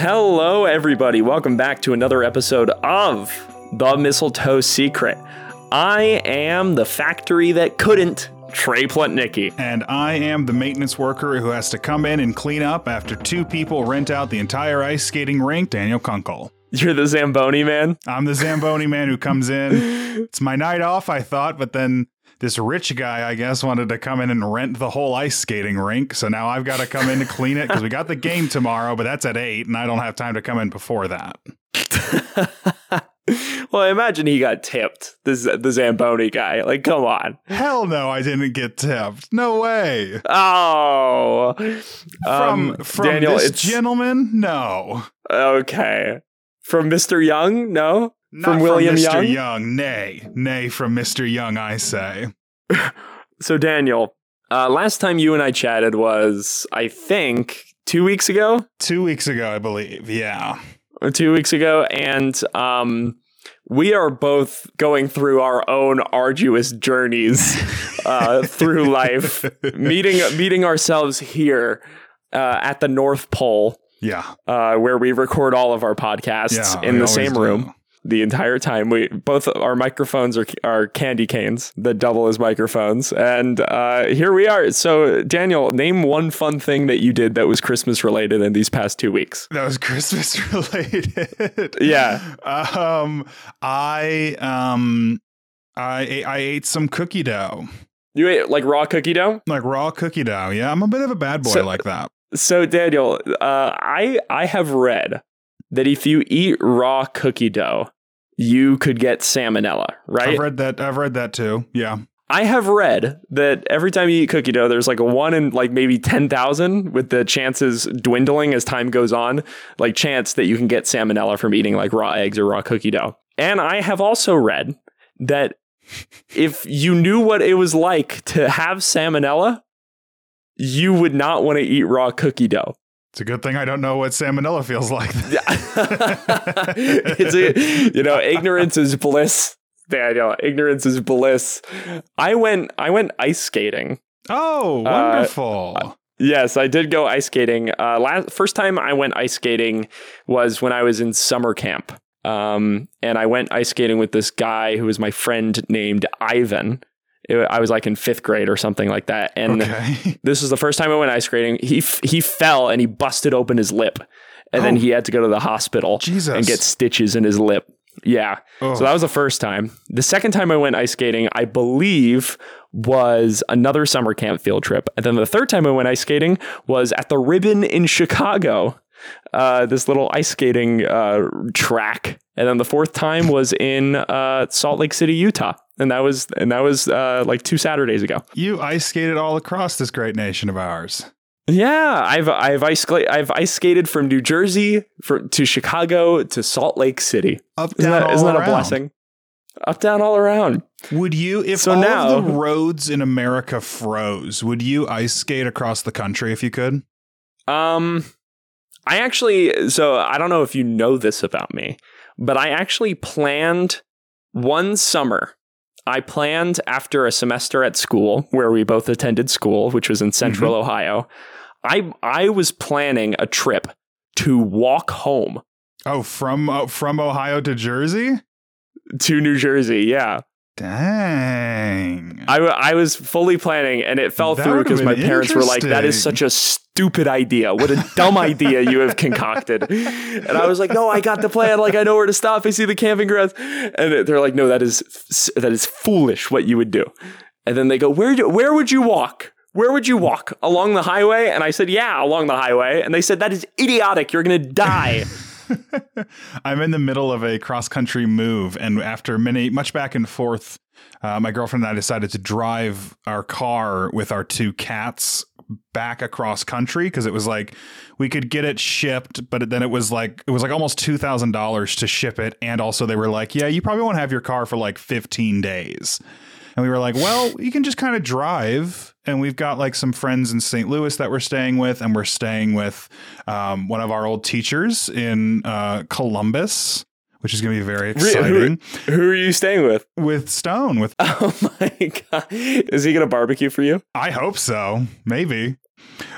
Hello, everybody. Welcome back to another episode of The Mistletoe Secret. I am the factory that couldn't, Trey Plutnicki. And I am the maintenance worker who has to come in and clean up after two people rent out the entire ice skating rink, Daniel Kunkel. You're the Zamboni man? I'm the Zamboni man who comes in. It's my night off, I thought, but then this rich guy, I guess, wanted to come in and rent the whole ice skating rink. So now I've got to come in to clean it because we got the game tomorrow, but that's at eight, and I don't have time to come in before that. well, I imagine he got tipped. This the Zamboni guy. Like, come on. Hell no, I didn't get tipped. No way. Oh, from um, from Daniel, this gentleman, no. Okay, from Mister Young, no. Not from William from. Young? Young? Nay, nay, from Mr. Young, I say. so, Daniel, uh, last time you and I chatted was, I think, two weeks ago. Two weeks ago, I believe. Yeah, two weeks ago, and um, we are both going through our own arduous journeys uh, through life, meeting meeting ourselves here uh, at the North Pole. Yeah, uh, where we record all of our podcasts yeah, in the same room. Do the entire time. We both our microphones are are candy canes that double as microphones, and uh, here we are. So, Daniel, name one fun thing that you did that was Christmas related in these past two weeks. That was Christmas related. yeah. Um, I um, I I ate some cookie dough. You ate like raw cookie dough? Like raw cookie dough. Yeah, I'm a bit of a bad boy so, like that. So, Daniel, uh, I I have read that if you eat raw cookie dough, you could get salmonella, right? I've read that. I've read that too. Yeah. I have read that every time you eat cookie dough, there's like a one in like maybe 10,000 with the chances dwindling as time goes on, like chance that you can get salmonella from eating like raw eggs or raw cookie dough. And I have also read that if you knew what it was like to have salmonella, you would not want to eat raw cookie dough. It's a good thing I don't know what salmonella feels like. it's a, you know, ignorance is bliss. Daniel, ignorance is bliss. I went, I went ice skating. Oh, uh, wonderful! Uh, yes, I did go ice skating. Uh, last first time I went ice skating was when I was in summer camp. Um, and I went ice skating with this guy who was my friend named Ivan. It, I was like in fifth grade or something like that. And okay. this was the first time I went ice skating. He he fell and he busted open his lip, and oh. then he had to go to the hospital Jesus. and get stitches in his lip. Yeah. Oh. So that was the first time. The second time I went ice skating, I believe was another summer camp field trip. And then the third time I went ice skating was at the Ribbon in Chicago uh, this little ice skating uh, track, and then the fourth time was in uh, Salt Lake City, Utah, and that was and that was uh, like two Saturdays ago. You ice skated all across this great nation of ours. Yeah, I've I've ice I've ice skated from New Jersey for, to Chicago to Salt Lake City. Up down, isn't that, isn't that a blessing? Up down all around. Would you, if so all now, the roads in America froze, would you ice skate across the country if you could? Um, I actually, so I don't know if you know this about me, but I actually planned one summer. I planned after a semester at school where we both attended school, which was in central mm-hmm. Ohio. I I was planning a trip to walk home. Oh, from uh, from Ohio to Jersey? To New Jersey, yeah. Dang. I, I was fully planning and it fell that through because my parents were like, that is such a stupid idea. What a dumb idea you have concocted. And I was like, no, I got the plan. Like, I know where to stop. I see the camping grounds. And they're like, no, that is, that is foolish what you would do. And then they go, where, do, where would you walk? Where would you walk? Along the highway? And I said, yeah, along the highway. And they said, that is idiotic. You're going to die. I'm in the middle of a cross country move, and after many much back and forth, uh, my girlfriend and I decided to drive our car with our two cats back across country because it was like we could get it shipped, but then it was like it was like almost two thousand dollars to ship it, and also they were like, yeah, you probably won't have your car for like 15 days. And we were like, well, you can just kind of drive. And we've got like some friends in St. Louis that we're staying with, and we're staying with um, one of our old teachers in uh, Columbus which is going to be very exciting. Who, who, are you staying with? With Stone. With oh my god, is he going to barbecue for you? I hope so. Maybe.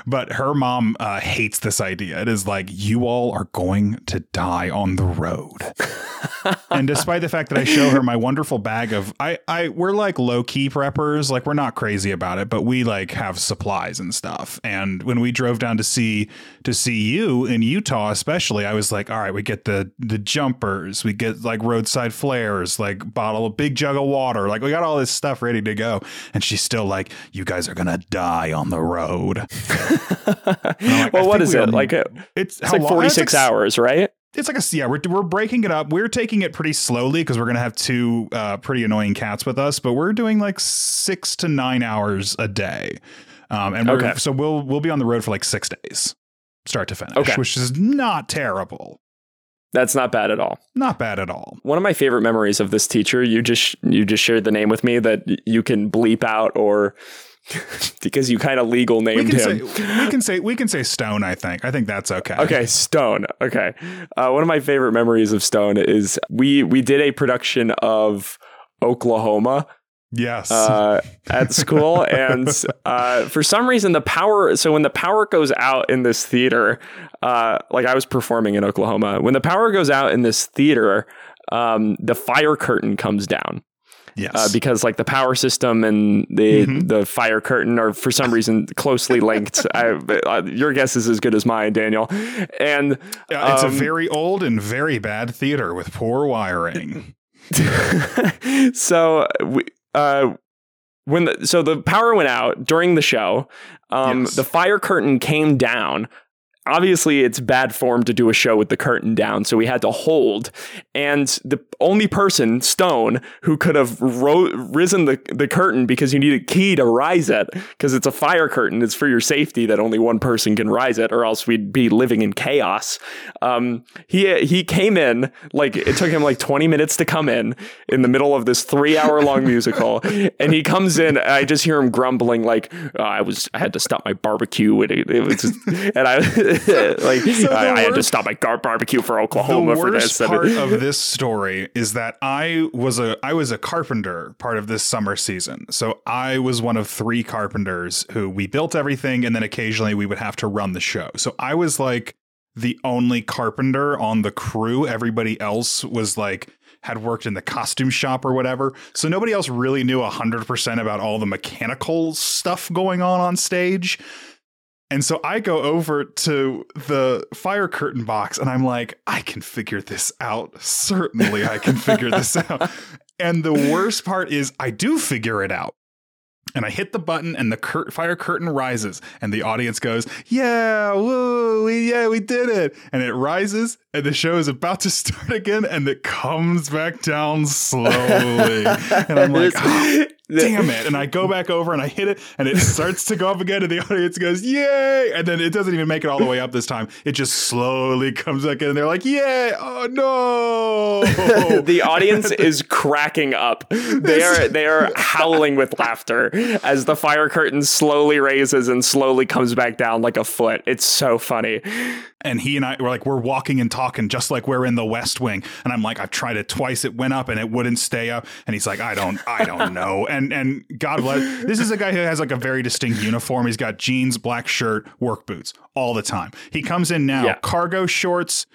But her mom uh, hates this idea. It is like, you all are going to die on the road. and despite the fact that I show her my wonderful bag of, I, I, we're like low key preppers. Like we're not crazy about it, but we like have supplies and stuff. And when we drove down to see, to see you in Utah, especially, I was like, all right, we get the, the jumpers, we get like roadside flares, like bottle, a big jug of water. Like we got all this stuff ready to go. And she's still like, you guys are going to die on the road. Like, well, what is it? Like a, it's, it's like 46 like, hours, right? It's like a yeah. We're we're breaking it up. We're taking it pretty slowly because we're gonna have two uh, pretty annoying cats with us. But we're doing like six to nine hours a day, um, and okay. so we'll we'll be on the road for like six days, start to finish, okay. which is not terrible. That's not bad at all. Not bad at all. One of my favorite memories of this teacher, you just you just shared the name with me that you can bleep out or because you kind of legal named we him. Say, we can say we can say Stone. I think. I think that's okay. Okay, Stone. Okay. Uh, one of my favorite memories of Stone is we we did a production of Oklahoma. Yes. Uh, at school, and uh, for some reason the power. So when the power goes out in this theater, uh, like I was performing in Oklahoma, when the power goes out in this theater, um, the fire curtain comes down. Yes. Uh, because like the power system and the mm-hmm. the fire curtain are for some reason closely linked. I, uh, your guess is as good as mine, Daniel. And uh, it's a um, very old and very bad theater with poor wiring. so we, uh, when the so the power went out during the show, um, yes. the fire curtain came down obviously it's bad form to do a show with the curtain down so we had to hold. And the only person stone who could have ro- risen the, the curtain because you need a key to rise it because it's a fire curtain it's for your safety that only one person can rise it or else we'd be living in chaos. Um, he he came in like it took him like 20 minutes to come in in the middle of this three hour long musical and he comes in i just hear him grumbling like oh, i was i had to stop my barbecue and it, it was and i like so I, I, had to stop my gar- barbecue for Oklahoma for this. The part of this story is that I was a I was a carpenter part of this summer season. So I was one of three carpenters who we built everything, and then occasionally we would have to run the show. So I was like the only carpenter on the crew. Everybody else was like had worked in the costume shop or whatever. So nobody else really knew 100% about all the mechanical stuff going on on stage. And so I go over to the fire curtain box and I'm like, I can figure this out. Certainly, I can figure this out. And the worst part is, I do figure it out and I hit the button, and the cur- fire curtain rises, and the audience goes, "Yeah, woo, we, yeah, we did it!" And it rises, and the show is about to start again, and it comes back down slowly, and I'm like, oh, "Damn it!" And I go back over and I hit it, and it starts to go up again, and the audience goes, "Yay!" And then it doesn't even make it all the way up this time; it just slowly comes back in, and they're like, "Yay! Oh no!" the audience is cracking up. They are they are howling with laughter as the fire curtain slowly raises and slowly comes back down like a foot. It's so funny. And he and I were like, we're walking and talking just like we're in the West Wing. And I'm like, I've tried it twice. It went up and it wouldn't stay up. And he's like, I don't, I don't know. And and God bless. This is a guy who has like a very distinct uniform. He's got jeans, black shirt, work boots all the time. He comes in now, yeah. cargo shorts,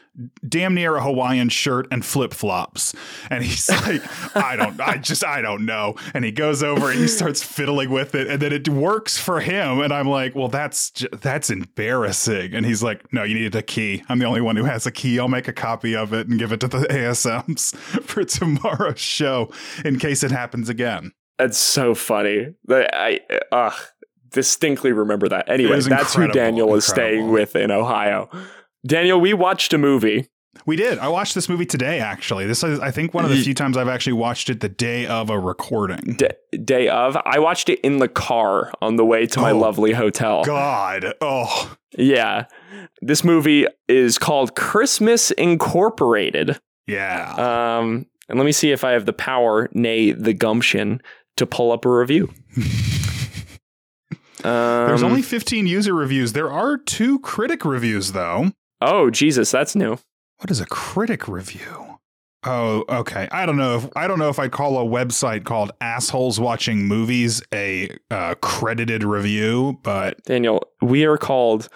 damn near a Hawaiian shirt and flip flops. And he's like, I don't, I just, I don't know. And he goes over and he starts fiddling with it, and then it works for him. And I'm like, well, that's that's embarrassing. And he's like, no, you needed a key. I'm the only one who has a key. I'll make a copy of it and give it to the ASMs for tomorrow's show in case it happens again. That's so funny. I, uh, distinctly remember that. Anyway, that's who Daniel is staying with in Ohio. Daniel, we watched a movie. We did. I watched this movie today, actually. This is, I think, one of the few times I've actually watched it the day of a recording. D- day of? I watched it in the car on the way to my oh, lovely hotel. God. Oh. Yeah. This movie is called Christmas Incorporated. Yeah. Um, and let me see if I have the power, nay, the gumption, to pull up a review. um, There's only 15 user reviews. There are two critic reviews, though. Oh, Jesus, that's new. What is a critic review? Oh, okay. I don't know if I don't know if I'd call a website called "Assholes Watching Movies" a uh, credited review, but Daniel, we are called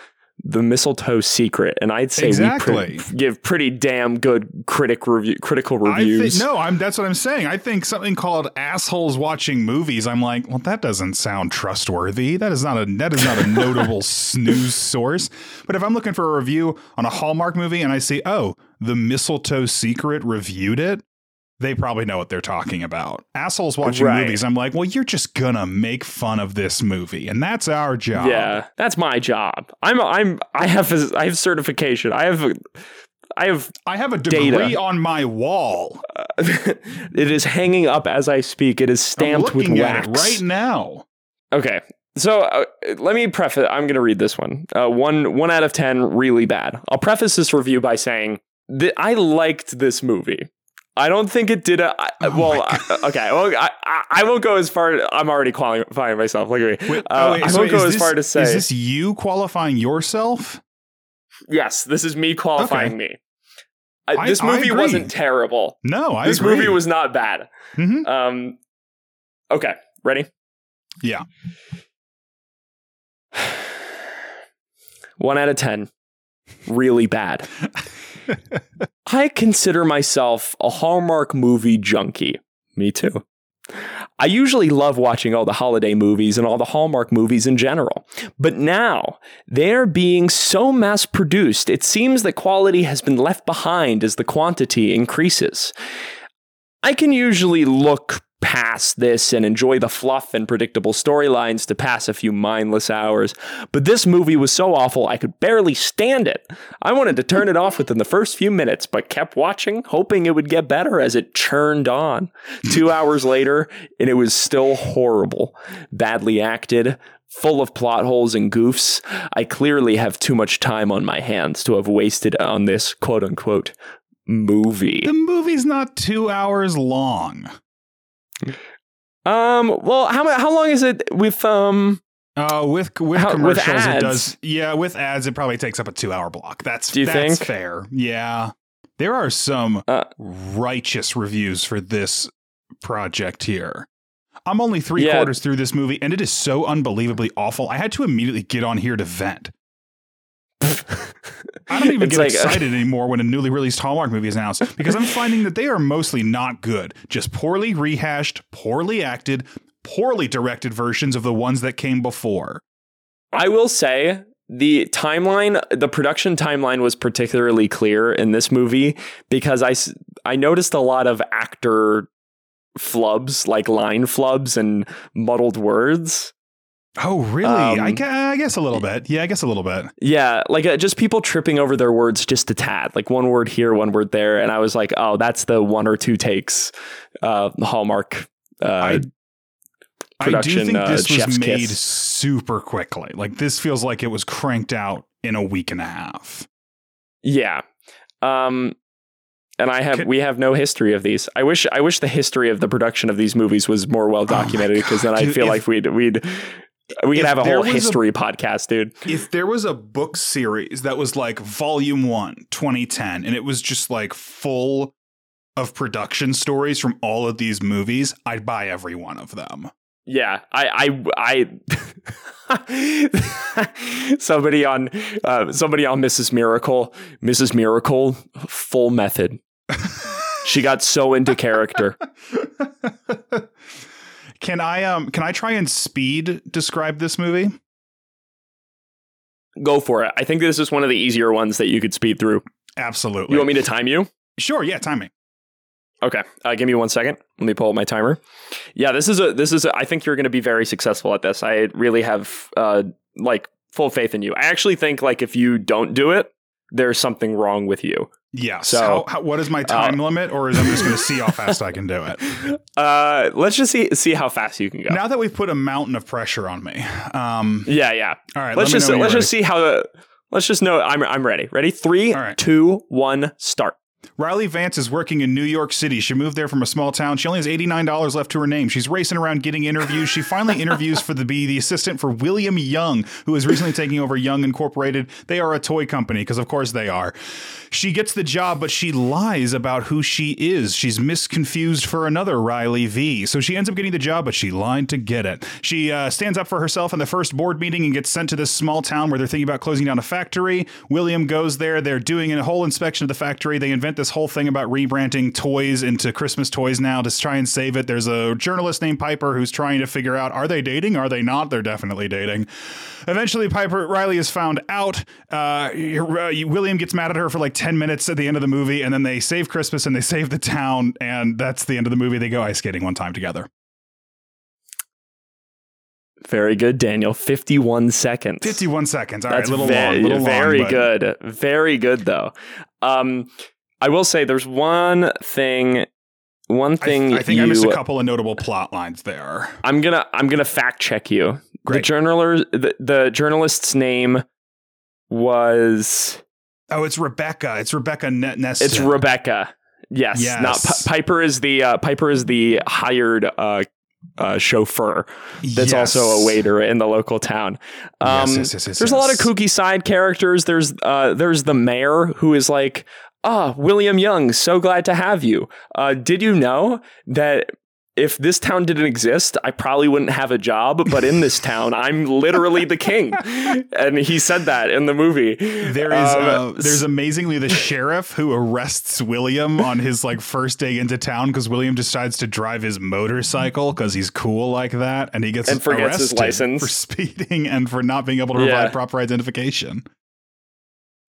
the mistletoe secret, and I'd say exactly. we pre- give pretty damn good critic review, critical reviews. No, I'm that's what I'm saying. I think something called assholes watching movies. I'm like, well, that doesn't sound trustworthy. That is not a that is not a notable snooze source. But if I'm looking for a review on a Hallmark movie and I see, oh, the mistletoe secret reviewed it, they probably know what they're talking about. Assholes watching right. movies, I'm like, well, you're just gonna make fun of this movie, and that's our job. Yeah, that's my job. I'm I'm I have a, I have certification. I have a, I have I have a degree data. on my wall. Uh, it is hanging up as I speak. It is stamped with wax right now. Okay, so uh, let me preface. I'm going to read this one. Uh, one one out of ten, really bad. I'll preface this review by saying that I liked this movie. I don't think it did. A, oh well, I, okay. Well, I, I won't go as far. I'm already qualifying myself. Look at me. Wait, uh, oh, wait, I won't go as this, far to say. Is this you qualifying yourself? Yes, this is me qualifying okay. me. I, this movie wasn't terrible. No, I this agree. movie was not bad. Mm-hmm. Um, okay, ready? Yeah. One out of ten. Really bad. I consider myself a Hallmark movie junkie. Me too. I usually love watching all the holiday movies and all the Hallmark movies in general. But now, they're being so mass produced, it seems that quality has been left behind as the quantity increases. I can usually look past this and enjoy the fluff and predictable storylines to pass a few mindless hours. But this movie was so awful I could barely stand it. I wanted to turn it off within the first few minutes, but kept watching, hoping it would get better as it churned on. Two hours later, and it was still horrible. Badly acted, full of plot holes and goofs. I clearly have too much time on my hands to have wasted on this quote unquote movie. The movie's not two hours long. Um. Well, how how long is it with um? Uh, with with how, commercials, with it does. Yeah, with ads, it probably takes up a two hour block. That's Do you that's think? fair. Yeah, there are some uh, righteous reviews for this project here. I'm only three yeah. quarters through this movie, and it is so unbelievably awful. I had to immediately get on here to vent. I don't even get like excited a- anymore when a newly released Hallmark movie is announced because I'm finding that they are mostly not good, just poorly rehashed, poorly acted, poorly directed versions of the ones that came before. I will say the timeline, the production timeline was particularly clear in this movie because I, I noticed a lot of actor flubs, like line flubs and muddled words. Oh, really? Um, I, guess, I, guess a little bit. Yeah, I guess a little bit. Yeah, like uh, just people tripping over their words just a tad, like one word here, one word there, and I was like, oh, that's the one or two takes uh, Hallmark. Uh, I, production, I do think uh, this was made kiss. super quickly. Like this feels like it was cranked out in a week and a half. Yeah. Um, and I have Can, we have no history of these. I wish I wish the history of the production of these movies was more well oh documented because oh then I feel if, like we'd we'd we could have a whole history a, podcast, dude. If there was a book series that was like volume one, 2010, and it was just like full of production stories from all of these movies, I'd buy every one of them. Yeah, I, I, I somebody on, uh, somebody on Mrs. Miracle, Mrs. Miracle, full method. she got so into character. Can I um can I try and speed describe this movie? Go for it. I think this is one of the easier ones that you could speed through. Absolutely. You want me to time you? Sure, yeah, time me. Okay, uh, give me one second. Let me pull up my timer. Yeah, this is a this is. A, I think you're going to be very successful at this. I really have uh like full faith in you. I actually think like if you don't do it, there's something wrong with you. Yes. So, how, how, what is my time uh, limit, or is I'm just going to see how fast I can do it? Uh, let's just see see how fast you can go. Now that we've put a mountain of pressure on me. Um, yeah, yeah. All right. Let's just let's ready. just see how. let's just know I'm I'm ready. Ready? Three, two, one, start. Riley Vance is working in New York City. She moved there from a small town. She only has $89 left to her name. She's racing around getting interviews. She finally interviews for the be the assistant for William Young, who is recently taking over Young Incorporated. They are a toy company because of course they are. She gets the job, but she lies about who she is. She's misconfused for another Riley V. So she ends up getting the job, but she lied to get it. She uh, stands up for herself in the first board meeting and gets sent to this small town where they're thinking about closing down a factory. William goes there. They're doing a whole inspection of the factory. They invent this whole thing about rebranding toys into Christmas toys now to try and save it. There's a journalist named Piper who's trying to figure out are they dating? Are they not? They're definitely dating. Eventually, Piper Riley is found out. Uh, William gets mad at her for like 10 minutes at the end of the movie, and then they save Christmas and they save the town, and that's the end of the movie. They go ice skating one time together. Very good, Daniel. 51 seconds. 51 seconds. All That's right, little very, long, little very long, good. Very good, though. Um, I will say there's one thing one thing I, I think you, I missed a couple of notable plot lines there. I'm gonna I'm gonna fact check you. Great. The journaler the, the journalist's name was Oh, it's Rebecca. It's Rebecca Neston. It's Rebecca. Yes. yes. Not P- Piper is the uh, Piper is the hired uh, uh, chauffeur that's yes. also a waiter in the local town. Um, yes, yes, there's a lot of kooky side characters. There's uh, there's the mayor who is like, ah, William Young, so glad to have you. Uh, did you know that if this town didn't exist, I probably wouldn't have a job. But in this town, I'm literally the king, and he said that in the movie. There is um, uh, there's amazingly the sheriff who arrests William on his like first day into town because William decides to drive his motorcycle because he's cool like that, and he gets and forgets his license for speeding and for not being able to provide yeah. proper identification.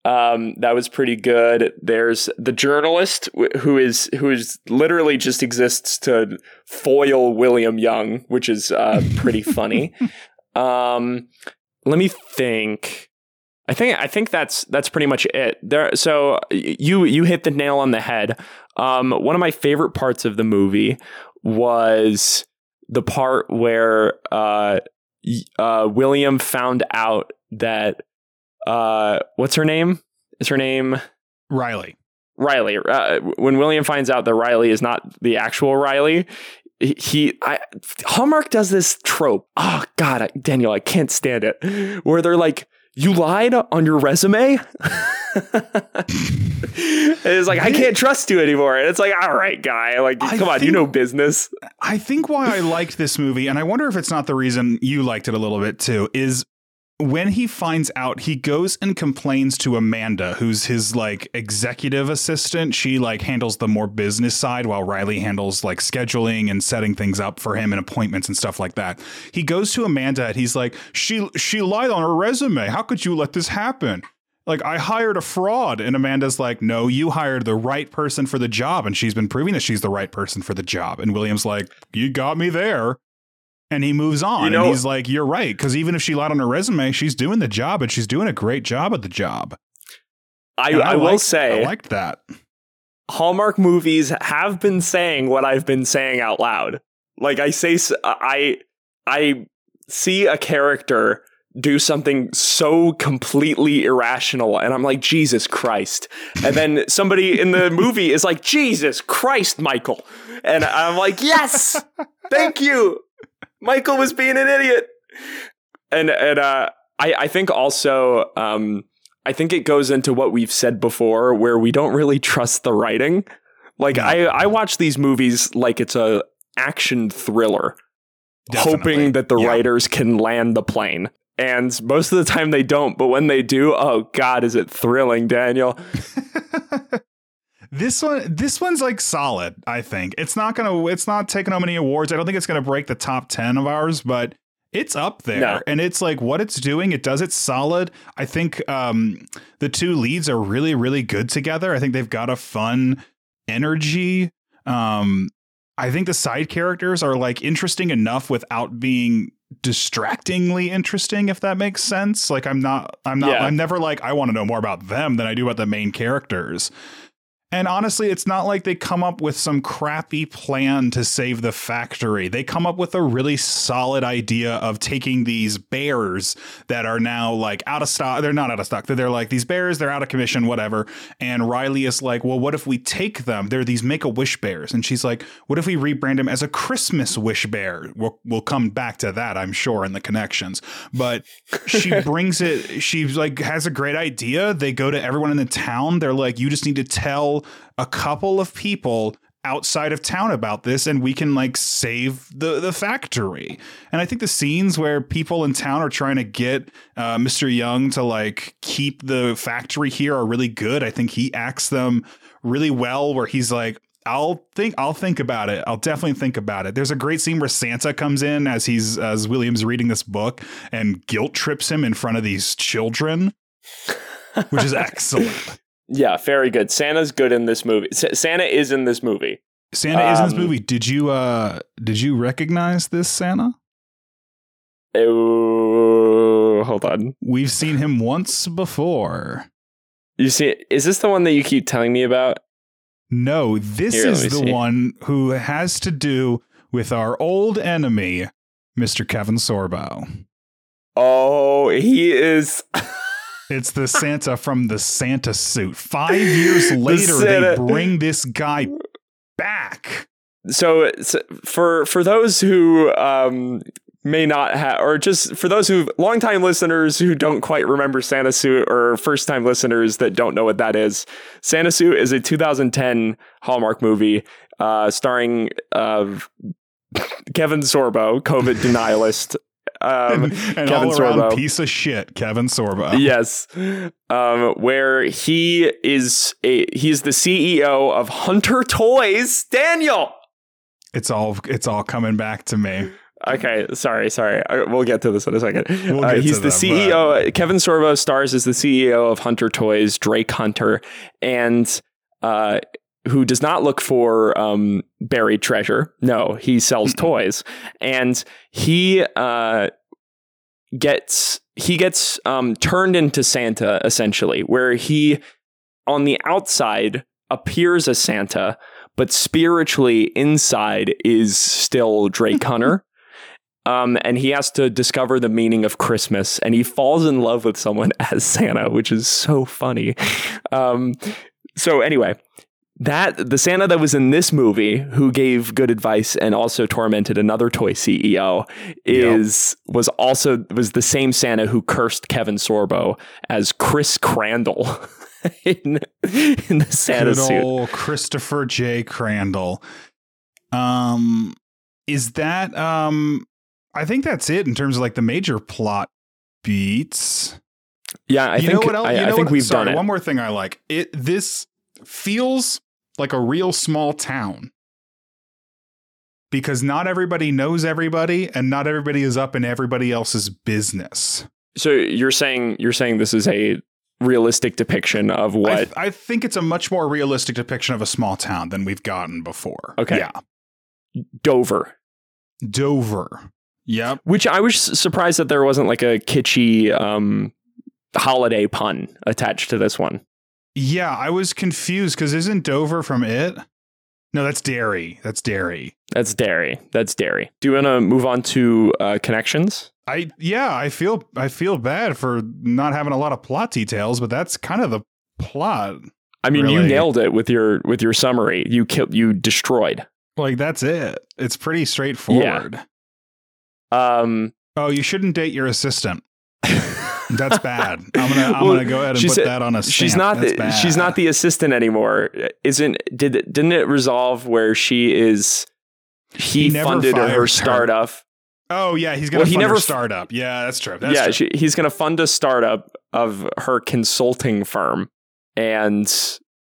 Um, that was pretty good. There's the journalist who is who is literally just exists to foil William Young, which is uh, pretty funny. Um, let me think. I think I think that's that's pretty much it. There. So you you hit the nail on the head. Um, one of my favorite parts of the movie was the part where uh, uh, William found out that uh, what's her name? Is her name Riley? Riley. Uh, when William finds out that Riley is not the actual Riley, he I, Hallmark does this trope. Oh God, I, Daniel, I can't stand it. Where they're like, "You lied on your resume." it's like I can't trust you anymore. And it's like, all right, guy, like I come on, you know business. I think why I liked this movie, and I wonder if it's not the reason you liked it a little bit too, is when he finds out, he goes and complains to Amanda, who's his like executive assistant. She like handles the more business side while Riley handles like scheduling and setting things up for him and appointments and stuff like that. He goes to Amanda and he's like, "She she lied on her resume. How could you let this happen?" Like I hired a fraud and Amanda's like, "No, you hired the right person for the job and she's been proving that she's the right person for the job." And William's like, "You got me there." And he moves on. You know, and he's like you're right because even if she lied on her resume she's doing the job and she's doing a great job at the job. I, I, I will liked, say i liked that. Hallmark movies have been saying what i've been saying out loud. Like i say i i see a character do something so completely irrational and i'm like jesus christ. And then somebody in the movie is like jesus christ michael. And i'm like yes thank you Michael was being an idiot. And and uh, I I think also um, I think it goes into what we've said before, where we don't really trust the writing. Like I I watch these movies like it's a action thriller, Definitely. hoping that the yeah. writers can land the plane. And most of the time they don't, but when they do, oh god, is it thrilling, Daniel? This one, this one's like solid. I think it's not gonna, it's not taking home any awards. I don't think it's gonna break the top ten of ours, but it's up there no. and it's like what it's doing it does it solid i think um, the two leads are really really good together i think they've got a fun energy um, i think the side characters are like interesting enough without being distractingly interesting if that makes sense like i'm not i'm not yeah. i'm never like i want to know more about them than i do about the main characters And honestly, it's not like they come up with some crappy plan to save the factory. They come up with a really solid idea of taking these bears that are now like out of stock. They're not out of stock. They're like these bears, they're out of commission, whatever. And Riley is like, well, what if we take them? They're these make a wish bears. And she's like, what if we rebrand them as a Christmas wish bear? We'll, we'll come back to that, I'm sure, in the connections. But she brings it, she like has a great idea. They go to everyone in the town. They're like, you just need to tell a couple of people outside of town about this and we can like save the the factory and i think the scenes where people in town are trying to get uh, mr young to like keep the factory here are really good i think he acts them really well where he's like I'll think I'll think about it. I'll definitely think about it. There's a great scene where Santa comes in as he's as William's reading this book and guilt trips him in front of these children, which is excellent. Yeah, very good. Santa's good in this movie. S- Santa is in this movie. Santa um, is in this um, movie. Did you uh did you recognize this Santa? Oh, hold on. We've seen him once before. You see, is this the one that you keep telling me about? No, this Here, is the see. one who has to do with our old enemy, Mr. Kevin Sorbo. Oh, he is. It's the Santa from the Santa suit. Five years later, the they bring this guy back. So, so for for those who um, may not have, or just for those who longtime listeners who don't quite remember Santa Suit, or first time listeners that don't know what that is, Santa Suit is a 2010 Hallmark movie uh, starring uh, Kevin Sorbo, COVID denialist, um, and, and Kevin Sorbo, piece of shit, Kevin Sorbo. Yes, um, where he is a he's the CEO of Hunter Toys. Daniel, it's all it's all coming back to me. Okay, sorry, sorry. We'll get to this in a 2nd we'll uh, he's the them, CEO. But... Kevin Sorbo stars as the CEO of Hunter Toys, Drake Hunter, and uh, who does not look for um, buried treasure. No, he sells toys, and he uh, gets he gets um, turned into Santa essentially, where he on the outside appears as Santa, but spiritually inside is still Drake Hunter. Um, and he has to discover the meaning of Christmas, and he falls in love with someone as Santa, which is so funny. Um, so anyway, that the Santa that was in this movie who gave good advice and also tormented another toy CEO is yep. was also was the same Santa who cursed Kevin Sorbo as Chris Crandall in, in the Santa good suit. Christopher J. Crandall. Um is that um I think that's it in terms of like the major plot beats. Yeah, I you think I, I think what, we've sorry, done it. One more thing I like. It this feels like a real small town. Because not everybody knows everybody and not everybody is up in everybody else's business. So you're saying you're saying this is a realistic depiction of what I, th- I think it's a much more realistic depiction of a small town than we've gotten before. Okay. Yeah. Dover. Dover. Yep. Which I was surprised that there wasn't like a kitschy um, holiday pun attached to this one. Yeah, I was confused because isn't Dover from it? No, that's Derry. That's Derry. That's Derry. That's Derry. Do you want to move on to uh, connections? I yeah, I feel I feel bad for not having a lot of plot details, but that's kind of the plot. I mean, really. you nailed it with your with your summary. You killed. You destroyed. Like that's it. It's pretty straightforward. Yeah. Um. Oh, you shouldn't date your assistant. That's bad. I'm gonna I'm well, gonna go ahead and put said, that on a. Stamp. She's not That's the bad. she's not the assistant anymore. Isn't did didn't it resolve where she is? He, he funded her startup. Oh yeah, he's gonna well, he never her startup. Yeah, that's true. That's yeah, true. She, he's gonna fund a startup of her consulting firm, and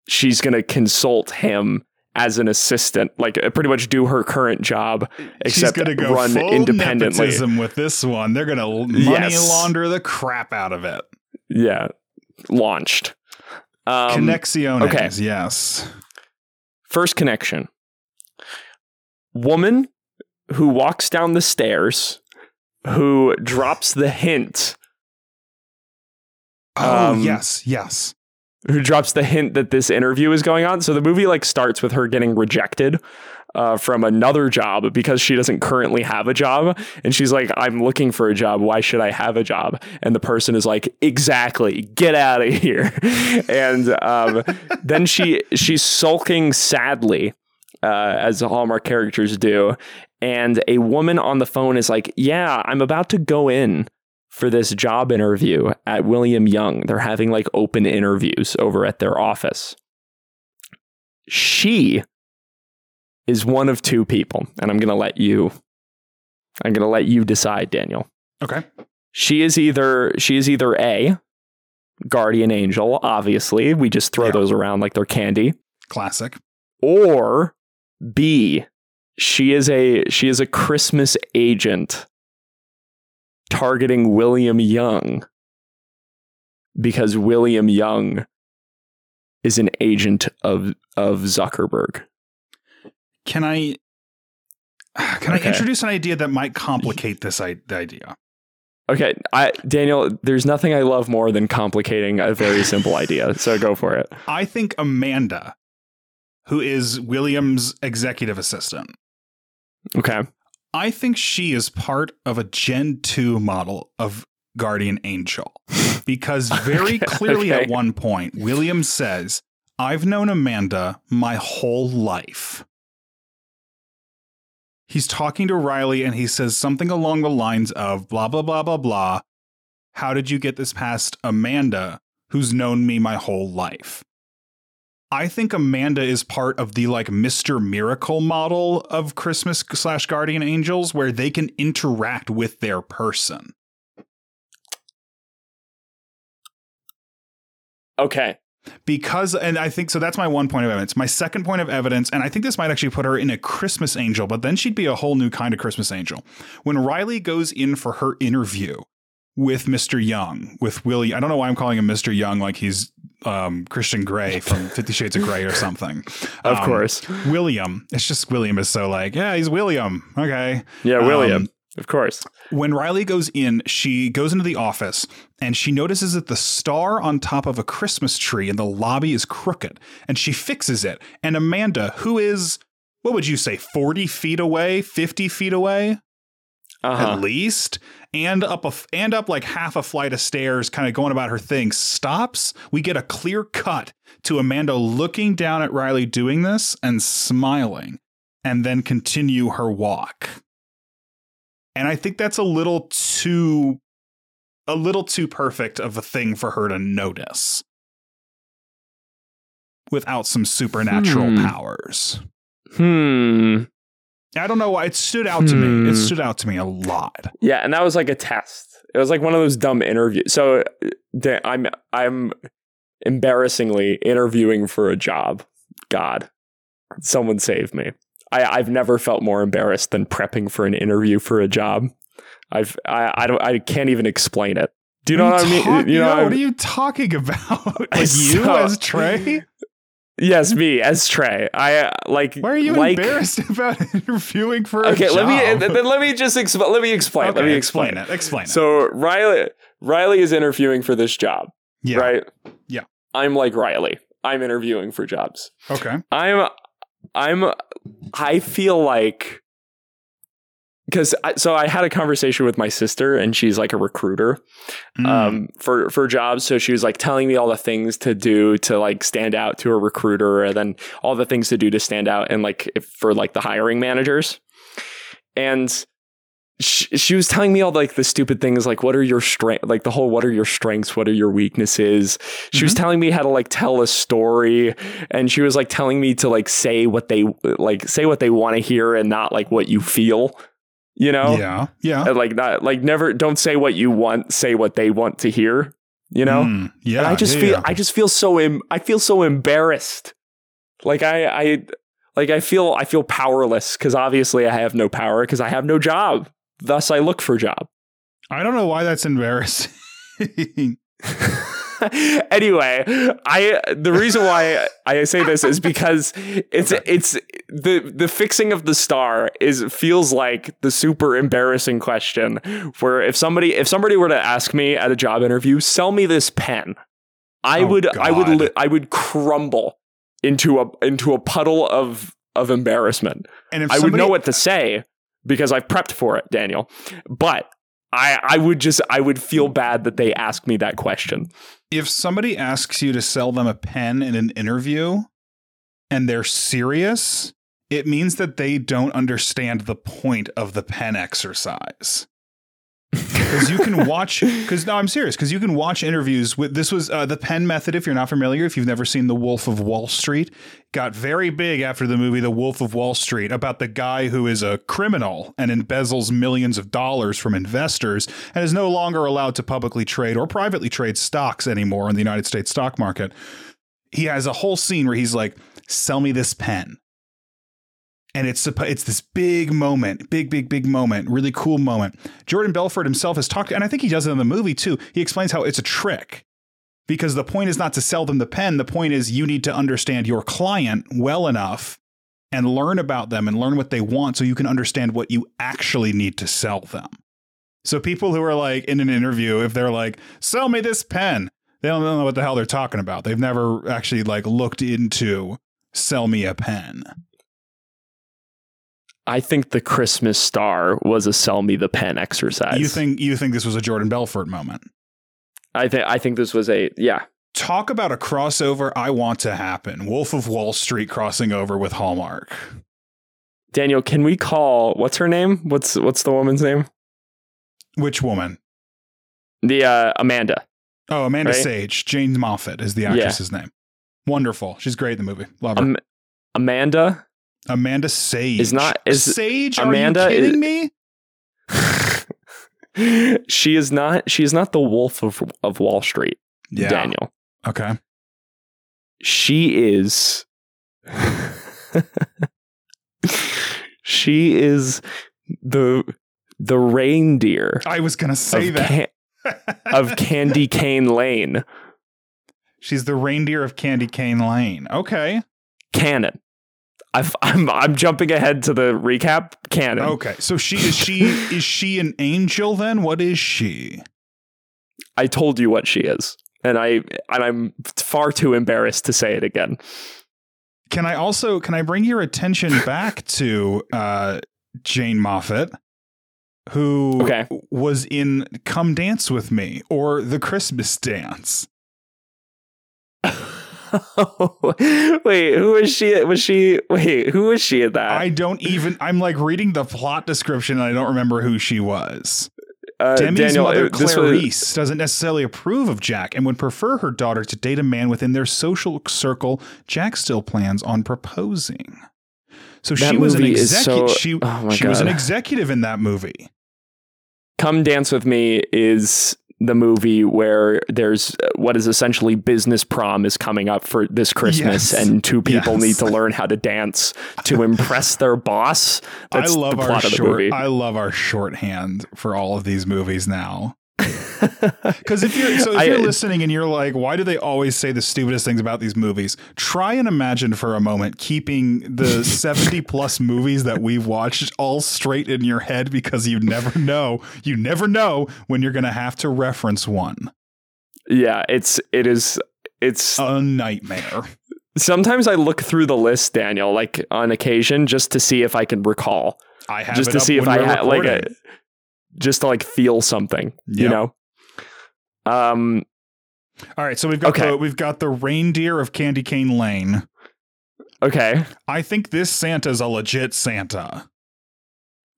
she's gonna consult him as an assistant, like uh, pretty much do her current job, except She's gonna go run independently. Nepotism with this one, they're gonna money yes. launder the crap out of it. Yeah, launched. Um, Connexiones, okay. yes. First connection. Woman who walks down the stairs, who drops the hint. Oh um, yes, yes. Who drops the hint that this interview is going on. So the movie like starts with her getting rejected uh, from another job because she doesn't currently have a job. And she's like, I'm looking for a job. Why should I have a job? And the person is like, exactly, get out of here. and um, then she she's sulking sadly. Uh, as the Hallmark characters do. And a woman on the phone is like, Yeah, I'm about to go in for this job interview at William Young. They're having like open interviews over at their office. She is one of two people, and I'm going to let you I'm going to let you decide, Daniel. Okay. She is either she is either A, guardian angel, obviously. We just throw yeah. those around like they're candy. Classic. Or B, she is a she is a Christmas agent targeting William Young because William Young is an agent of of Zuckerberg. Can I can okay. I introduce an idea that might complicate this idea? Okay, I Daniel, there's nothing I love more than complicating a very simple idea. So go for it. I think Amanda, who is William's executive assistant. Okay. I think she is part of a Gen 2 model of Guardian Angel because very clearly okay. at one point, William says, I've known Amanda my whole life he's talking to Riley and he says something along the lines of blah, blah, blah, blah, blah. How did you get this past Amanda, who's known me my whole life? I think Amanda is part of the like Mr. Miracle model of Christmas slash Guardian Angels where they can interact with their person. Okay because and i think so that's my one point of evidence my second point of evidence and i think this might actually put her in a christmas angel but then she'd be a whole new kind of christmas angel when riley goes in for her interview with mr young with willie i don't know why i'm calling him mr young like he's um, christian grey from 50 shades of grey or something of um, course william it's just william is so like yeah he's william okay yeah william um, of course. When Riley goes in, she goes into the office and she notices that the star on top of a Christmas tree in the lobby is crooked and she fixes it. And Amanda, who is, what would you say, 40 feet away, 50 feet away? Uh-huh. At least, and up a and up like half a flight of stairs, kind of going about her thing. Stops. We get a clear cut to Amanda looking down at Riley doing this and smiling, and then continue her walk. And I think that's a little too a little too perfect of a thing for her to notice without some supernatural hmm. powers. Hmm. I don't know why it stood out hmm. to me. It hmm. stood out to me a lot. Yeah, and that was like a test. It was like one of those dumb interviews. So I'm I'm embarrassingly interviewing for a job. God, someone save me. I, I've never felt more embarrassed than prepping for an interview for a job. I've I, I don't I can't even explain it. Do you know what, what I mean? You know, what are you talking about? like you so, as Trey? Yes, me as Trey. I uh, like. Why are you like, embarrassed about interviewing for a job? okay, let me then let me just explain. Let me explain. Okay, let me explain, explain it. Explain it. So Riley Riley is interviewing for this job. Yeah. Right. Yeah. I'm like Riley. I'm interviewing for jobs. Okay. I'm I'm I feel like because so I had a conversation with my sister and she's like a recruiter mm. um, for for jobs. So she was like telling me all the things to do to like stand out to a recruiter, and then all the things to do to stand out and like if, for like the hiring managers. And she, she was telling me all like the stupid things like what are your strength like the whole what are your strengths what are your weaknesses she mm-hmm. was telling me how to like tell a story and she was like telling me to like say what they like say what they want to hear and not like what you feel you know yeah yeah like not like never don't say what you want say what they want to hear you know mm, yeah and i just yeah, feel yeah. i just feel so Im- i feel so embarrassed like i i like i feel i feel powerless because obviously i have no power because i have no job Thus, I look for a job. I don't know why that's embarrassing. anyway, I the reason why I say this is because it's okay. it's the the fixing of the star is feels like the super embarrassing question where if somebody if somebody were to ask me at a job interview, sell me this pen. I oh, would God. I would li- I would crumble into a into a puddle of of embarrassment. And I would know what to say because I've prepped for it, Daniel. But I I would just I would feel bad that they asked me that question. If somebody asks you to sell them a pen in an interview and they're serious, it means that they don't understand the point of the pen exercise because you can watch because no i'm serious because you can watch interviews with this was uh, the pen method if you're not familiar if you've never seen the wolf of wall street got very big after the movie the wolf of wall street about the guy who is a criminal and embezzles millions of dollars from investors and is no longer allowed to publicly trade or privately trade stocks anymore in the united states stock market. He has a whole scene where he's like sell me this pen and it's it's this big moment, big big big moment, really cool moment. Jordan Belfort himself has talked, and I think he does it in the movie too. He explains how it's a trick because the point is not to sell them the pen. The point is you need to understand your client well enough and learn about them and learn what they want so you can understand what you actually need to sell them. So people who are like in an interview, if they're like, "Sell me this pen," they don't know what the hell they're talking about. They've never actually like looked into "sell me a pen." I think the Christmas star was a sell me the pen exercise. You think you think this was a Jordan Belfort moment? I think I think this was a yeah. Talk about a crossover I want to happen. Wolf of Wall Street crossing over with Hallmark. Daniel, can we call what's her name? What's what's the woman's name? Which woman? The uh, Amanda. Oh, Amanda right? Sage. Jane Moffat is the actress's yeah. name. Wonderful. She's great in the movie. Love her. Um, Amanda Amanda Sage is not is Sage. Amanda are you kidding is, me? she is not. She is not the Wolf of of Wall Street. Yeah. Daniel. Okay. She is. she is the the reindeer. I was gonna say of that can, of Candy Cane Lane. She's the reindeer of Candy Cane Lane. Okay. Canon i am I'm, I'm jumping ahead to the recap canon. Okay, so she is she is she an angel then? What is she? I told you what she is, and I and I'm far too embarrassed to say it again. Can I also can I bring your attention back to uh, Jane Moffat, who okay. was in "Come Dance with Me" or "The Christmas Dance"? wait, who is she? Was she? Wait, who was she at that? I don't even. I'm like reading the plot description, and I don't remember who she was. Uh, Demi's Daniel, mother, Clarice, was... doesn't necessarily approve of Jack and would prefer her daughter to date a man within their social circle. Jack still plans on proposing. So that she was an executive. So... She, oh she was an executive in that movie. Come dance with me is the movie where there's uh, what is essentially business prom is coming up for this Christmas, yes. and two people yes. need to learn how to dance to impress their boss. That's I love our short. I love our shorthand for all of these movies now. Because if you're so if you're I, listening and you're like, why do they always say the stupidest things about these movies? Try and imagine for a moment keeping the 70 plus movies that we've watched all straight in your head because you never know. You never know when you're gonna have to reference one. Yeah, it's it is it's a nightmare. Sometimes I look through the list, Daniel, like on occasion, just to see if I can recall. I have just to see if I had like uh, a just to like feel something, yep. you know. Um. All right, so we've got okay. the we've got the reindeer of Candy Cane Lane. Okay. I think this Santa's a legit Santa.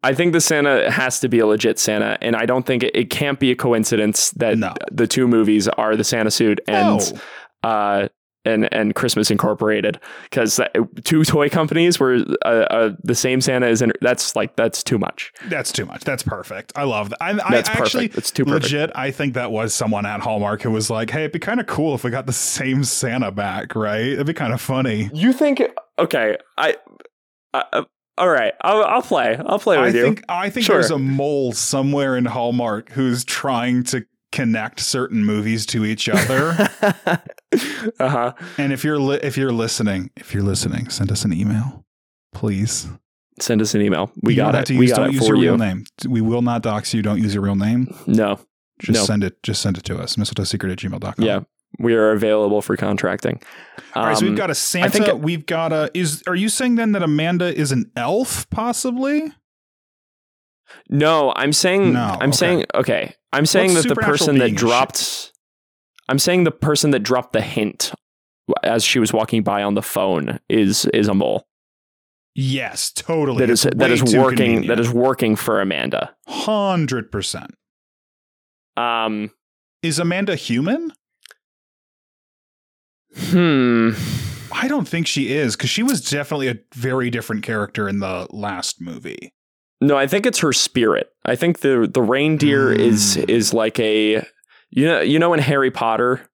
I think the Santa has to be a legit Santa, and I don't think it, it can't be a coincidence that no. the two movies are the Santa suit and no. uh, and and Christmas Incorporated because two toy companies were uh, uh, the same Santa is in, that's like that's too much. That's too much. That's perfect. I love that. I, that's I actually, perfect. It's too perfect. legit. I think that was someone at Hallmark who was like, "Hey, it'd be kind of cool if we got the same Santa back, right? It'd be kind of funny." You think? Okay, I. I all right, I'll, I'll, play. I'll play with I you. Think, I think sure. there's a mole somewhere in Hallmark who's trying to connect certain movies to each other. uh-huh. And if you're li- if you're listening, if you're listening, send us an email, please. Send us an email. We you got it. Use, we got don't it use your you. real name. We will not dox you. Don't use your real name. No. Just no. send it. Just send it to us. Mistletoesecret at gmail.com. Yeah. we are available for contracting. Um, All right, so we've um, got a Santa. It, we've got a. Is are you saying then that Amanda is an elf, possibly? No, I'm saying. No, I'm okay. saying. Okay, I'm saying What's that the person that dropped. I'm saying the person that dropped the hint as she was walking by on the phone is is a mole. Yes, totally. That is that is working. Convenient. That is working for Amanda. Hundred percent. Um, is Amanda human? Hmm. I don't think she is because she was definitely a very different character in the last movie. No, I think it's her spirit. I think the the reindeer mm. is is like a you know you know in Harry Potter.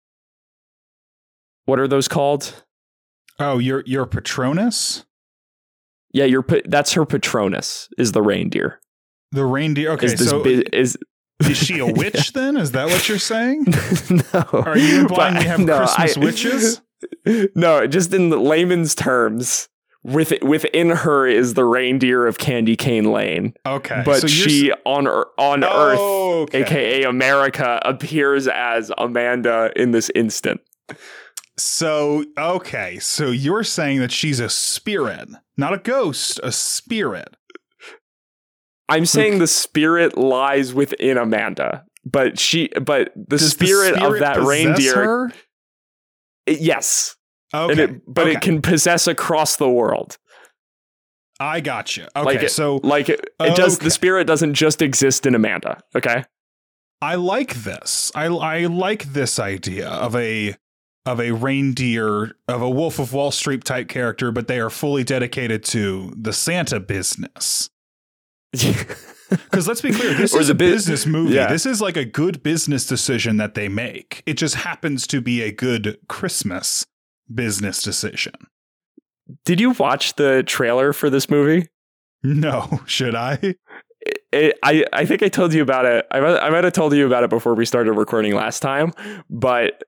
What are those called? Oh, your your Patronus. Yeah, your that's her Patronus is the reindeer. The reindeer. Okay, is so bi- is is she a witch yeah. then? Is that what you're saying? no. Are you implying but, we have no, Christmas I, witches? No, just in layman's terms, with within her is the reindeer of Candy Cane Lane. Okay, but so she on on oh, Earth, okay. aka America, appears as Amanda in this instant. So okay, so you're saying that she's a spirit, not a ghost, a spirit. I'm saying the spirit lies within Amanda, but she, but the, spirit, the spirit, of that reindeer. Her? Yes. Okay. It, but okay. it can possess across the world. I got you. Okay, like it, so like it, it okay. does. The spirit doesn't just exist in Amanda. Okay. I like this. I I like this idea of a of a reindeer of a Wolf of Wall Street type character, but they are fully dedicated to the Santa business. Because let's be clear, this is a business movie. Yeah. This is like a good business decision that they make. It just happens to be a good Christmas business decision. Did you watch the trailer for this movie? No. Should I? It, it, I I think I told you about it. I I might have told you about it before we started recording last time, but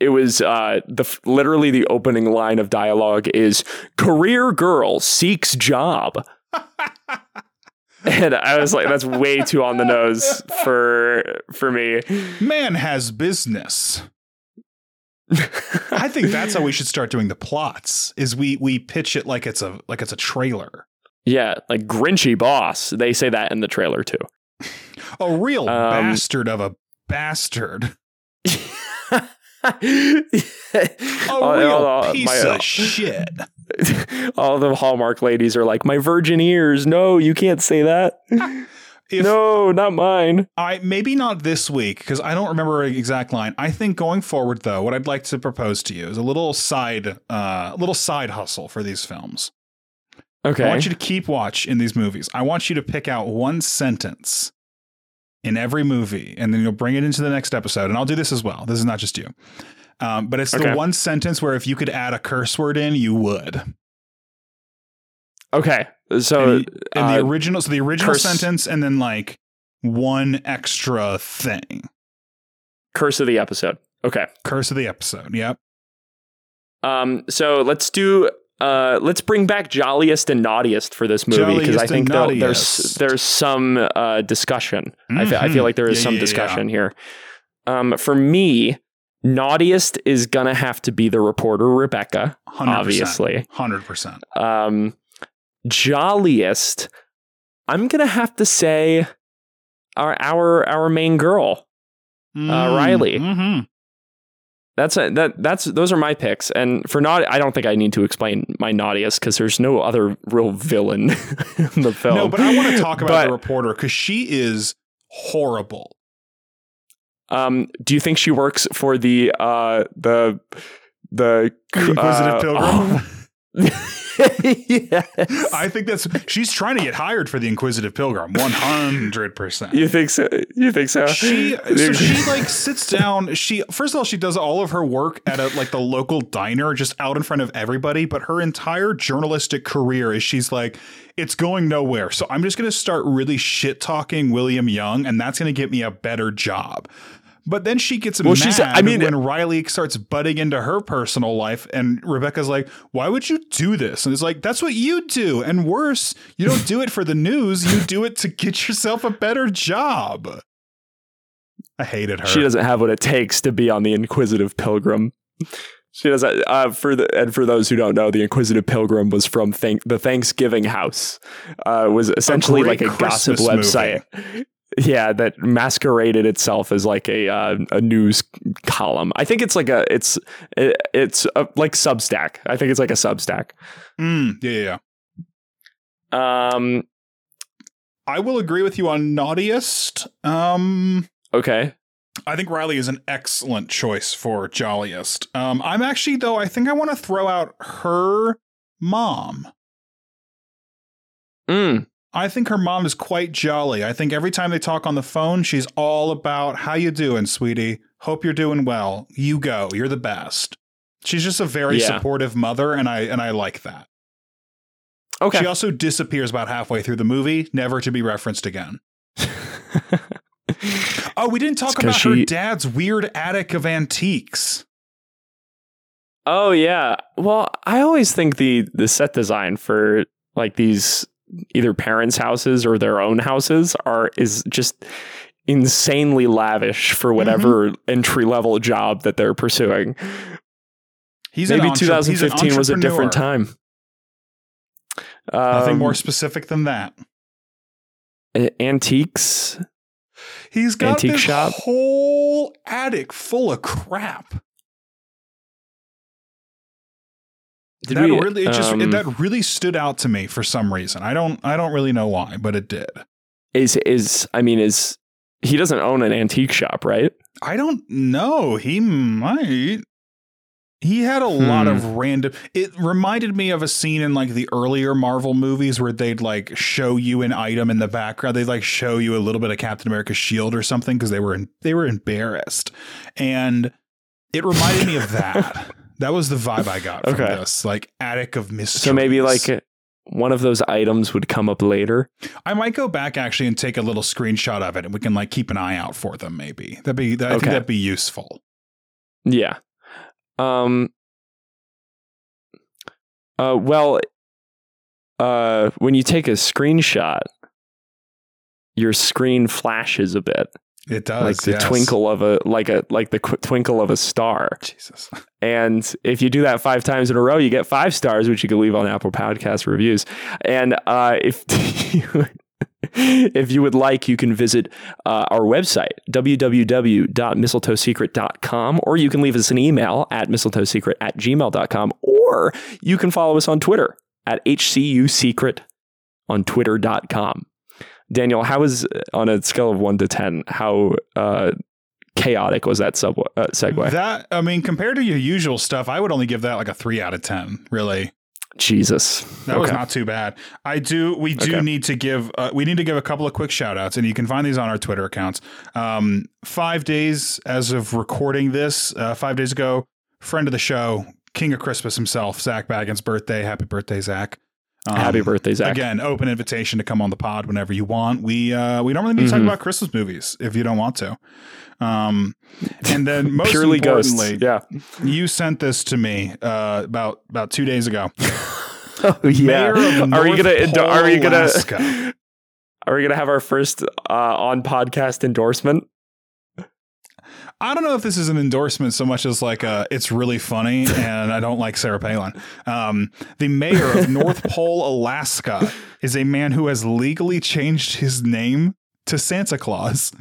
it was uh, the literally the opening line of dialogue is "career girl seeks job." and I was like, that's way too on the nose for for me. Man has business. I think that's how we should start doing the plots. Is we we pitch it like it's a like it's a trailer. Yeah, like Grinchy boss. They say that in the trailer too. a real um, bastard of a bastard. a real piece my, of shit. all the Hallmark ladies are like, "My virgin ears." No, you can't say that. If no, not mine. I maybe not this week because I don't remember an exact line. I think going forward though, what I'd like to propose to you is a little side, uh, little side hustle for these films. Okay. I want you to keep watch in these movies. I want you to pick out one sentence in every movie, and then you'll bring it into the next episode. And I'll do this as well. This is not just you. Um, but it's okay. the one sentence where if you could add a curse word in, you would. Okay. So and, and uh, the original so the original curse, sentence and then like one extra thing. Curse of the episode. Okay. Curse of the episode. Yep. Um so let's do uh, let's bring back jolliest and naughtiest for this movie because I think there's there's some uh, discussion. Mm-hmm. I, feel like there is yeah, some yeah, discussion yeah. here. Um, for me, naughtiest is gonna have to be the reporter Rebecca, 100%, obviously, hundred percent. Um, jolliest, I'm gonna have to say our our our main girl, uh, mm, uh, Riley. Mm-hmm. That's a, that that's those are my picks. And for naughty, I don't think I need to explain my naughtiest because there's no other real villain in the film. No, but I want to talk about but, the reporter because she is horrible. Um, do you think she works for the uh the the Inquisitive uh, Pilgrim? Oh. yes. I think that's she's trying to get hired for the Inquisitive Pilgrim. One hundred percent. You think so? You think so? She so she like sits down. She first of all she does all of her work at a like the local diner, just out in front of everybody. But her entire journalistic career is she's like, it's going nowhere. So I'm just going to start really shit talking William Young, and that's going to get me a better job. But then she gets well, mad she's, I mean, when Riley starts butting into her personal life, and Rebecca's like, "Why would you do this?" And it's like, "That's what you do, and worse, you don't do it for the news. You do it to get yourself a better job." I hated her. She doesn't have what it takes to be on the Inquisitive Pilgrim. She doesn't. Uh, for the and for those who don't know, the Inquisitive Pilgrim was from thank, the Thanksgiving House. Uh, was essentially a like a Christmas gossip website. Yeah, that masqueraded itself as like a uh, a news column. I think it's like a it's it, it's a, like Substack. I think it's like a Substack. Mm, yeah, yeah, yeah. Um, I will agree with you on naughtiest. Um, okay. I think Riley is an excellent choice for jolliest. Um, I'm actually though I think I want to throw out her mom. Mm. I think her mom is quite jolly. I think every time they talk on the phone, she's all about how you doing, sweetie. Hope you're doing well. You go. You're the best. She's just a very yeah. supportive mother, and I and I like that. Okay. She also disappears about halfway through the movie, never to be referenced again. oh, we didn't talk about she... her dad's weird attic of antiques. Oh yeah. Well, I always think the the set design for like these either parents' houses or their own houses are is just insanely lavish for whatever mm-hmm. entry level job that they're pursuing. He's maybe 2015 was a different time. Um, Nothing more specific than that. Antiques. He's got Antique this shop. whole attic full of crap. Did that we, really it just um, it, that really stood out to me for some reason. I don't I don't really know why, but it did. Is is I mean is he doesn't own an antique shop, right? I don't know. He might. He had a hmm. lot of hmm. random. It reminded me of a scene in like the earlier Marvel movies where they'd like show you an item in the background. They'd like show you a little bit of Captain America's shield or something because they were in, they were embarrassed, and it reminded me of that. That was the vibe I got from this, like attic of mystery. So maybe like one of those items would come up later. I might go back actually and take a little screenshot of it, and we can like keep an eye out for them. Maybe that'd be. That, I okay. think that'd be useful. Yeah. Um. Uh. Well. Uh. When you take a screenshot, your screen flashes a bit. It does like the yes. twinkle of a like a like the qu- twinkle of a star. Jesus. And if you do that five times in a row, you get five stars, which you can leave on Apple Podcast reviews. And uh, if if you would like, you can visit uh, our website www.mistletoesecret.com, or you can leave us an email at mistletoesecret at gmail.com, or you can follow us on Twitter at hcu secret on twitter.com. Daniel, how is on a scale of one to ten? How uh, chaotic was that sub uh, segue? That I mean, compared to your usual stuff, I would only give that like a three out of ten. Really. Jesus, that okay. was not too bad. I do. We do okay. need to give. Uh, we need to give a couple of quick shout outs, and you can find these on our Twitter accounts. Um, five days as of recording this, uh, five days ago, friend of the show, King of Christmas himself, Zach Baggins' birthday. Happy birthday, Zach! Um, Happy birthday, Zach. Again, open invitation to come on the pod whenever you want. We uh, we don't really need to mm-hmm. talk about Christmas movies if you don't want to. Um, and then most Purely importantly, ghosts. yeah, you sent this to me uh, about about two days ago. oh yeah, are we gonna Pole, are we gonna Alaska. are we gonna have our first uh, on podcast endorsement? I don't know if this is an endorsement so much as like uh, it's really funny and I don't like Sarah Palin. Um, the mayor of North Pole, Alaska, is a man who has legally changed his name to Santa Claus.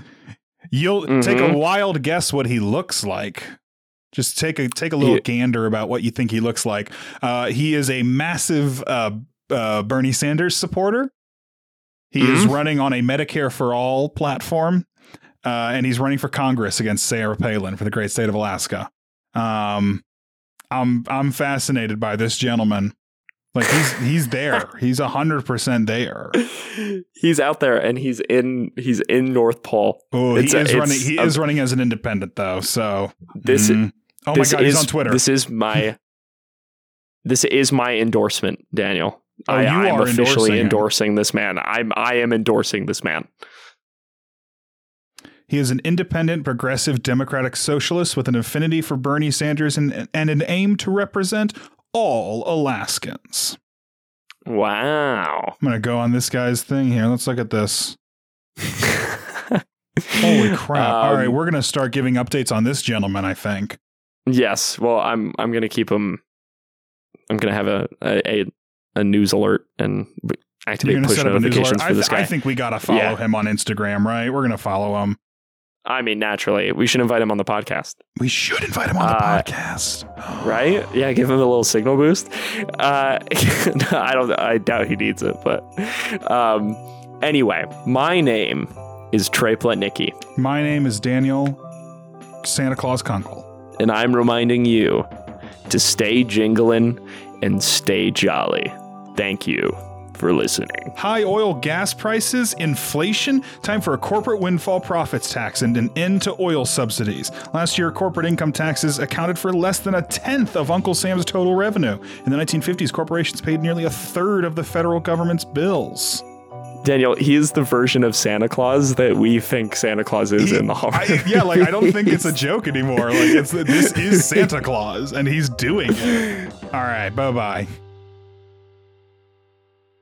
You'll mm-hmm. take a wild guess what he looks like. Just take a take a little gander about what you think he looks like. Uh, he is a massive uh, uh Bernie Sanders supporter. He mm-hmm. is running on a Medicare for All platform uh, and he's running for Congress against Sarah Palin for the great state of Alaska. Um, I'm I'm fascinated by this gentleman. Like he's he's there. He's hundred percent there. He's out there, and he's in he's in North Pole. Oh, he is running. He is running as an independent though. So this. Mm. Oh this my god, is, he's on Twitter. This is my. this is my endorsement, Daniel. Oh, I, am officially endorsing, endorsing this man. I'm I am endorsing this man. He is an independent, progressive, democratic socialist with an affinity for Bernie Sanders and, and an aim to represent all Alaskans. Wow. I'm going to go on this guy's thing here. Let's look at this. Holy crap! Um, All right, um, we're gonna start giving updates on this gentleman. I think. Yes. Well, I'm I'm gonna keep him. I'm gonna have a a, a news alert and activate push notifications for this guy. I think we gotta follow yeah. him on Instagram, right? We're gonna follow him. I mean, naturally, we should invite him on the podcast. We should invite him on the uh, podcast, right? Yeah, give him a little signal boost. Uh, I don't. I doubt he needs it, but um, anyway, my name is Trey Pletnicki. My name is Daniel Santa Claus Kunkel, and I'm reminding you to stay jingling and stay jolly. Thank you for listening. High oil gas prices, inflation, time for a corporate windfall profits tax and an end to oil subsidies. Last year, corporate income taxes accounted for less than a tenth of Uncle Sam's total revenue. In the 1950s, corporations paid nearly a third of the federal government's bills. Daniel, he is the version of Santa Claus that we think Santa Claus is he, in the horror. I, yeah, like I don't think it's a joke anymore. Like it's this is Santa Claus, and he's doing it. All right, bye bye.